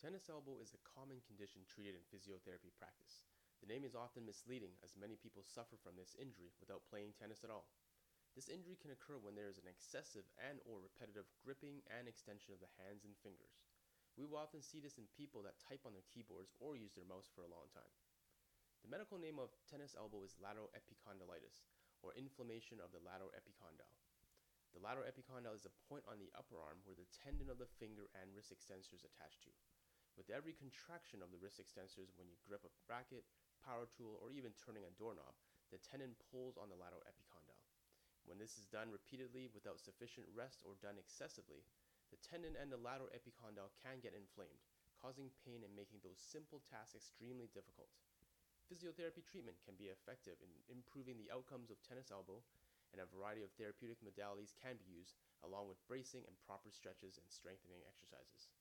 Tennis elbow is a common condition treated in physiotherapy practice. The name is often misleading as many people suffer from this injury without playing tennis at all. This injury can occur when there is an excessive and or repetitive gripping and extension of the hands and fingers. We will often see this in people that type on their keyboards or use their mouse for a long time. The medical name of tennis elbow is lateral epicondylitis, or inflammation of the lateral epicondyle. The lateral epicondyle is a point on the upper arm where the tendon of the finger and wrist extensors attach to. With every contraction of the wrist extensors when you grip a racket, power tool, or even turning a doorknob, the tendon pulls on the lateral epicondyle. When this is done repeatedly without sufficient rest or done excessively, the tendon and the lateral epicondyle can get inflamed, causing pain and making those simple tasks extremely difficult. Physiotherapy treatment can be effective in improving the outcomes of tennis elbow and a variety of therapeutic modalities can be used, along with bracing and proper stretches and strengthening exercises.